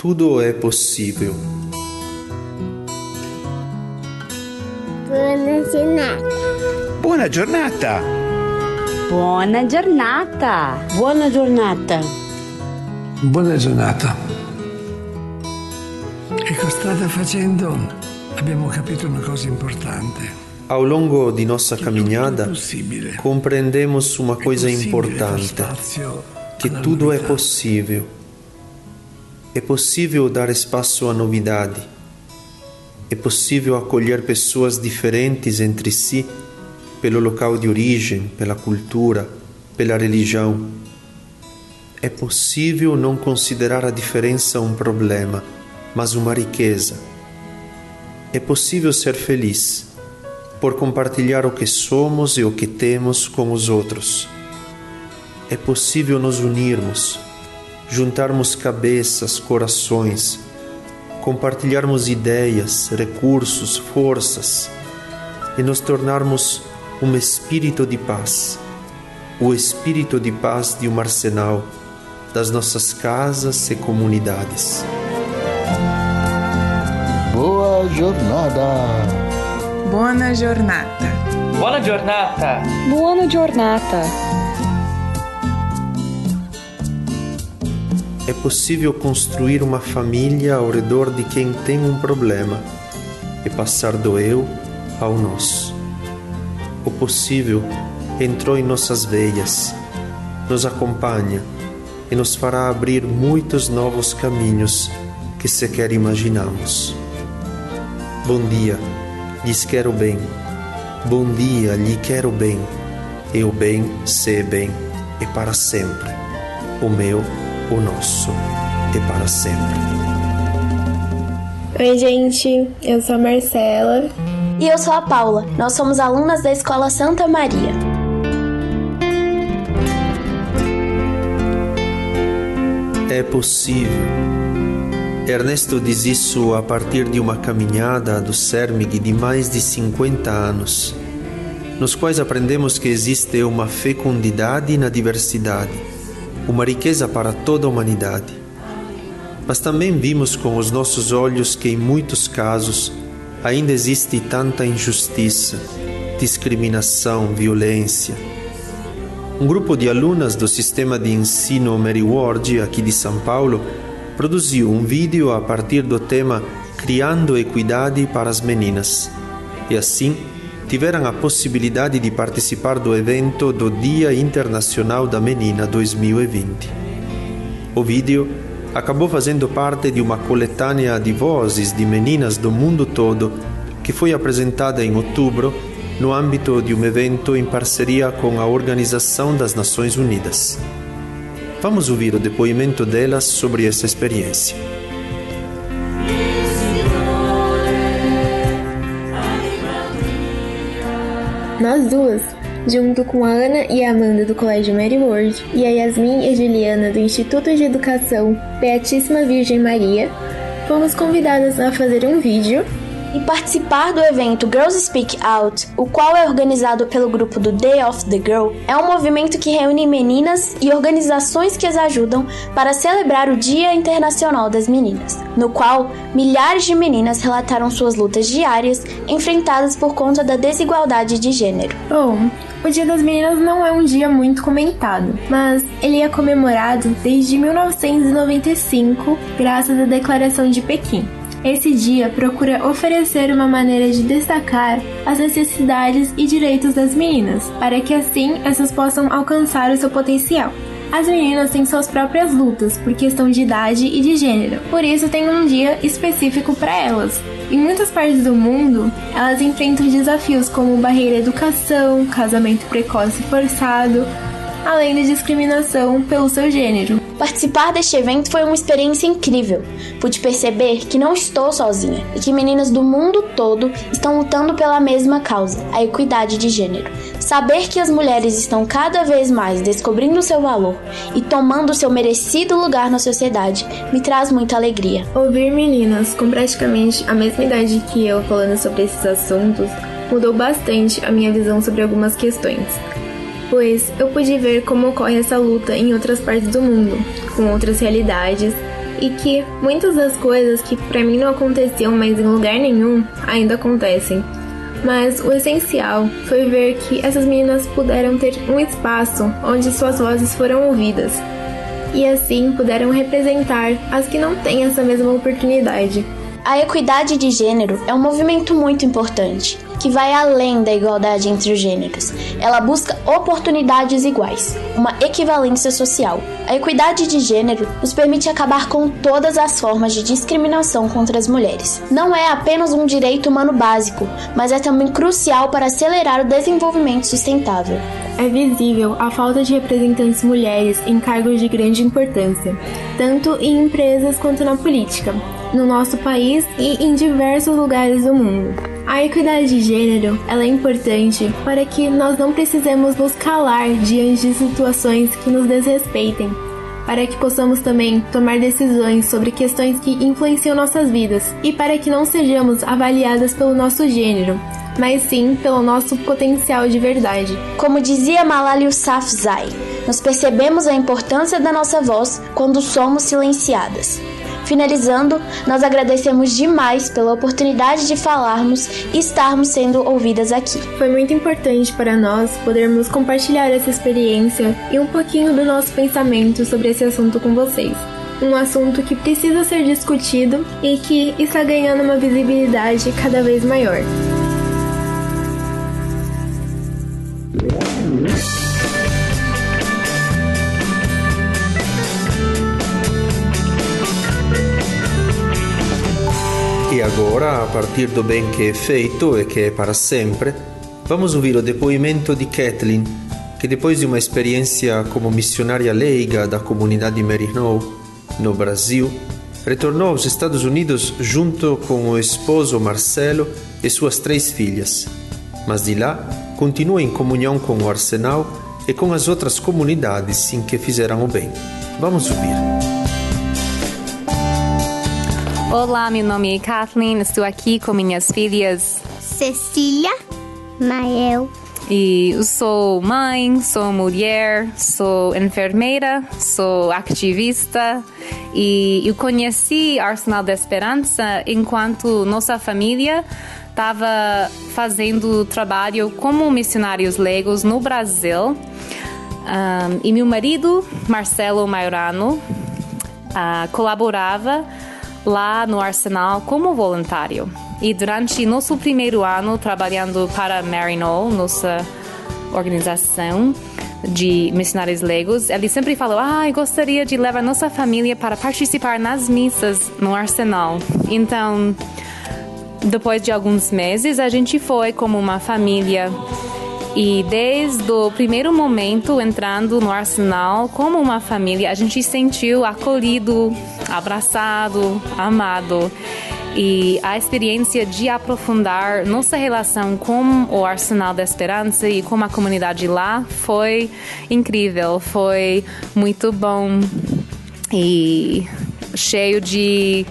Tudo é possível. Buona giornata. Buona giornata. Buona giornata. Buona giornata. Buona giornata. Ecco, strada facendo abbiamo capito uma coisa importante. Ao longo de nossa caminhada, Possibile. compreendemos uma coisa importante: que tudo é possível. É possível dar espaço à novidade. É possível acolher pessoas diferentes entre si pelo local de origem, pela cultura, pela religião. É possível não considerar a diferença um problema, mas uma riqueza. É possível ser feliz por compartilhar o que somos e o que temos com os outros. É possível nos unirmos, juntarmos cabeças, corações, compartilharmos ideias, recursos, forças e nos tornarmos um espírito de paz, o espírito de paz de um arsenal das nossas casas e comunidades. Boa jornada. Buona giornata. Buona giornata. Buona giornata. É possível construir uma família ao redor de quem tem um problema e passar do eu ao nós. O possível entrou em nossas veias, nos acompanha e nos fará abrir muitos novos caminhos que sequer imaginamos. Bom dia, lhes quero bem. Bom dia, lhe quero bem. E o bem, se bem, é para sempre. O meu, o nosso, é para sempre. Oi, gente, eu sou a Marcela. E eu sou a Paula. Nós somos alunas da Escola Santa Maria. É possível. Ernesto diz isso a partir de uma caminhada do CERMIG de mais de 50 anos, nos quais aprendemos que existe uma fecundidade na diversidade, uma riqueza para toda a humanidade. Mas também vimos com os nossos olhos que, em muitos casos, ainda existe tanta injustiça, discriminação, violência. Um grupo de alunas do sistema de ensino Mary Ward, aqui de São Paulo, produziu um vídeo a partir do tema Criando Equidade para as Meninas. E assim, tiveram a possibilidade de participar do evento do Dia Internacional da Menina 2020. O vídeo acabou fazendo parte de uma coletânea de vozes de meninas do mundo todo que foi apresentada em outubro no âmbito de um evento em parceria com a Organização das Nações Unidas. Vamos ouvir o depoimento delas sobre essa experiência. Nós duas, junto com a Ana e a Amanda do Colégio Mary Ward e a Yasmin e Juliana do Instituto de Educação Beatíssima Virgem Maria, fomos convidadas a fazer um vídeo e participar do evento Girls Speak Out, o qual é organizado pelo grupo do Day of the Girl, é um movimento que reúne meninas e organizações que as ajudam para celebrar o Dia Internacional das Meninas, no qual milhares de meninas relataram suas lutas diárias enfrentadas por conta da desigualdade de gênero. Bom, o Dia das Meninas não é um dia muito comentado, mas ele é comemorado desde 1995, graças à Declaração de Pequim. Esse dia procura oferecer uma maneira de destacar as necessidades e direitos das meninas, para que assim essas possam alcançar o seu potencial. As meninas têm suas próprias lutas por questão de idade e de gênero, por isso tem um dia específico para elas. Em muitas partes do mundo, elas enfrentam desafios como barreira educação, casamento precoce e forçado, além de discriminação pelo seu gênero. Participar deste evento foi uma experiência incrível. Pude perceber que não estou sozinha e que meninas do mundo todo estão lutando pela mesma causa, a equidade de gênero. Saber que as mulheres estão cada vez mais descobrindo seu valor e tomando seu merecido lugar na sociedade me traz muita alegria. Ouvir meninas com praticamente a mesma idade que eu falando sobre esses assuntos mudou bastante a minha visão sobre algumas questões pois eu pude ver como ocorre essa luta em outras partes do mundo, com outras realidades, e que muitas das coisas que para mim não aconteciam mais em lugar nenhum ainda acontecem. Mas o essencial foi ver que essas meninas puderam ter um espaço onde suas vozes foram ouvidas e assim puderam representar as que não têm essa mesma oportunidade. A equidade de gênero é um movimento muito importante, que vai além da igualdade entre os gêneros. Ela busca oportunidades iguais, uma equivalência social. A equidade de gênero nos permite acabar com todas as formas de discriminação contra as mulheres. Não é apenas um direito humano básico, mas é também crucial para acelerar o desenvolvimento sustentável. É visível a falta de representantes mulheres em cargos de grande importância, tanto em empresas quanto na política no nosso país e em diversos lugares do mundo. A equidade de gênero ela é importante para que nós não precisemos nos calar diante de situações que nos desrespeitem, para que possamos também tomar decisões sobre questões que influenciam nossas vidas e para que não sejamos avaliadas pelo nosso gênero, mas sim pelo nosso potencial de verdade. Como dizia Malala Yousafzai, nós percebemos a importância da nossa voz quando somos silenciadas. Finalizando, nós agradecemos demais pela oportunidade de falarmos e estarmos sendo ouvidas aqui. Foi muito importante para nós podermos compartilhar essa experiência e um pouquinho do nosso pensamento sobre esse assunto com vocês. Um assunto que precisa ser discutido e que está ganhando uma visibilidade cada vez maior. E agora, a partir do bem que é feito e que é para sempre, vamos ouvir o depoimento de Kathleen, que depois de uma experiência como missionária leiga da comunidade Maryknoll, no Brasil, retornou aos Estados Unidos junto com o esposo Marcelo e suas três filhas. Mas de lá, continua em comunhão com o Arsenal e com as outras comunidades em que fizeram o bem. Vamos ouvir. Olá, meu nome é Kathleen, estou aqui com minhas filhas Cecília, Mael. E sou mãe, sou mulher, sou enfermeira, sou ativista e eu conheci Arsenal da Esperança enquanto nossa família estava fazendo trabalho como missionários legos no Brasil. Um, e meu marido, Marcelo Maiorano, uh, colaborava lá no Arsenal como voluntário. E durante nosso primeiro ano trabalhando para Maryknoll, nossa organização de missionários legos, ele sempre falou: "Ah, eu gostaria de levar nossa família para participar nas missas no Arsenal". Então, depois de alguns meses, a gente foi como uma família e desde o primeiro momento entrando no Arsenal como uma família, a gente sentiu acolhido, abraçado, amado. E a experiência de aprofundar nossa relação com o Arsenal da Esperança e com a comunidade lá foi incrível, foi muito bom e cheio de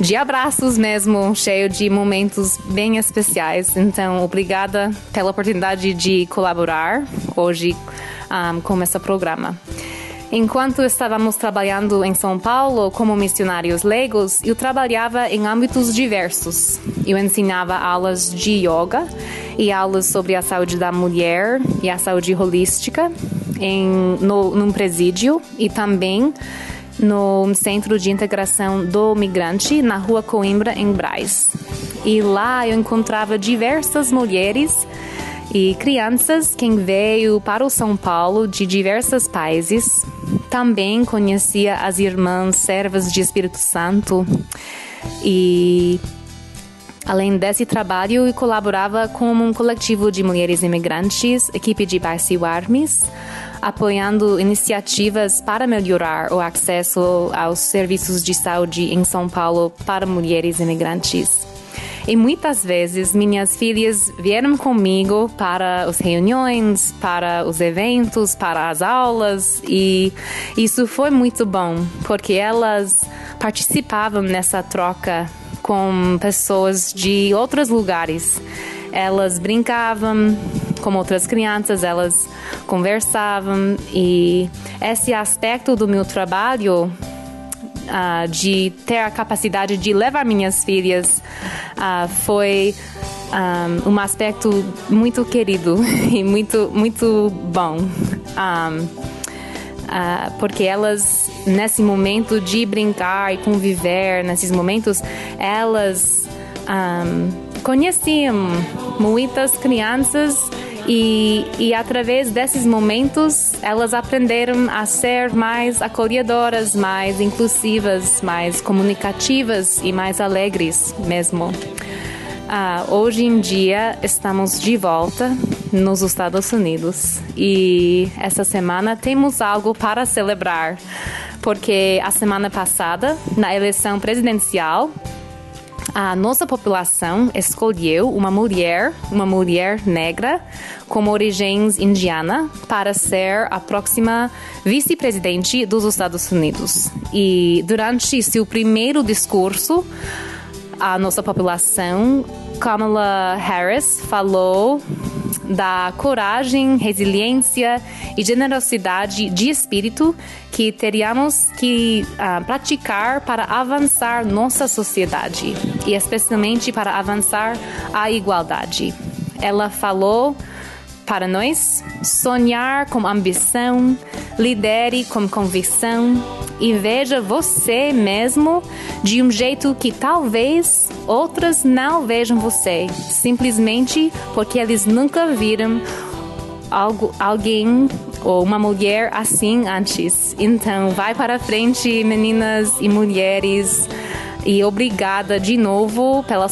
de abraços mesmo, cheio de momentos bem especiais. Então, obrigada pela oportunidade de colaborar hoje um, com esse programa. Enquanto estávamos trabalhando em São Paulo como missionários leigos, eu trabalhava em âmbitos diversos. Eu ensinava aulas de yoga e aulas sobre a saúde da mulher e a saúde holística em, no, num presídio e também no Centro de Integração do Migrante, na Rua Coimbra, em Braz. E lá eu encontrava diversas mulheres e crianças que veio para o São Paulo de diversos países. Também conhecia as irmãs servas de Espírito Santo e Além desse trabalho, eu colaborava com um coletivo de mulheres imigrantes, equipe de Baixo Armes, apoiando iniciativas para melhorar o acesso aos serviços de saúde em São Paulo para mulheres imigrantes. E muitas vezes minhas filhas vieram comigo para as reuniões, para os eventos, para as aulas, e isso foi muito bom, porque elas participavam nessa troca com pessoas de outros lugares. Elas brincavam com outras crianças, elas conversavam e esse aspecto do meu trabalho uh, de ter a capacidade de levar minhas filhas uh, foi um, um, aspecto muito querido e muito, muito bom. Um, uh, porque elas, nesse momento de brincar e conviver, nesses momentos, elas um, conheciam muitas crianças e, e através desses momentos elas aprenderam a ser mais acolhedoras, mais inclusivas, mais comunicativas e mais alegres mesmo. Ah, hoje em dia estamos de volta nos Estados Unidos e essa semana temos algo para celebrar, porque a semana passada, na eleição presidencial, a nossa população escolheu uma mulher, uma mulher negra, com origens indiana, para ser a próxima vice-presidente dos Estados Unidos. E durante seu primeiro discurso, a nossa população, Kamala Harris falou da coragem, resiliência e generosidade de espírito que teríamos que uh, praticar para avançar nossa sociedade e especialmente para avançar a igualdade. Ela falou para nós sonhar com ambição, lidere com convicção e veja você mesmo de um jeito que talvez outras não vejam você, simplesmente porque eles nunca viram algo, alguém ou uma mulher assim antes. Então, vai para frente, meninas e mulheres, e obrigada de novo pela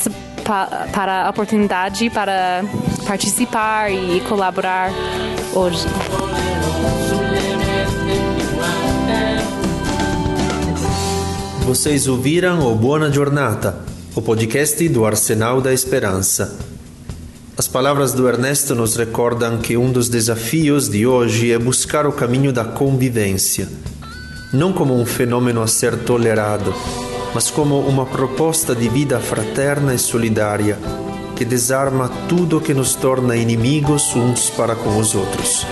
para a oportunidade para participar e colaborar hoje. Vocês ouviram o Buona Giornata, o podcast do Arsenal da Esperança. As palavras do Ernesto nos recordam que um dos desafios de hoje é buscar o caminho da convivência, não como um fenômeno a ser tolerado, mas como uma proposta de vida fraterna e solidária que desarma tudo que nos torna inimigos uns para com os outros.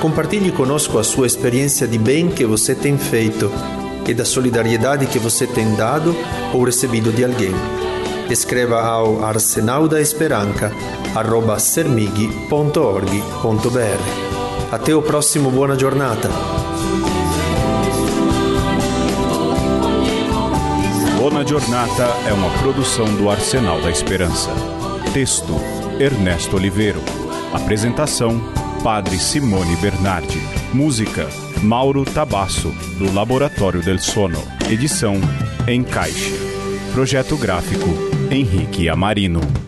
Compartilhe conosco a sua experiência de bem que você tem feito e da solidariedade que você tem dado ou recebido de alguém. Escreva ao Arsenal da Esperança arroba sermighi.org.br. Até o próximo Buona Giornata! Buona Giornata é uma produção do Arsenal da Esperança. Texto: Ernesto Oliveiro. Apresentação: Padre Simone Bernardi. Música: Mauro Tabasso, do Laboratório del Sono. Edição: Encaixe. Projeto gráfico: Henrique Amarino.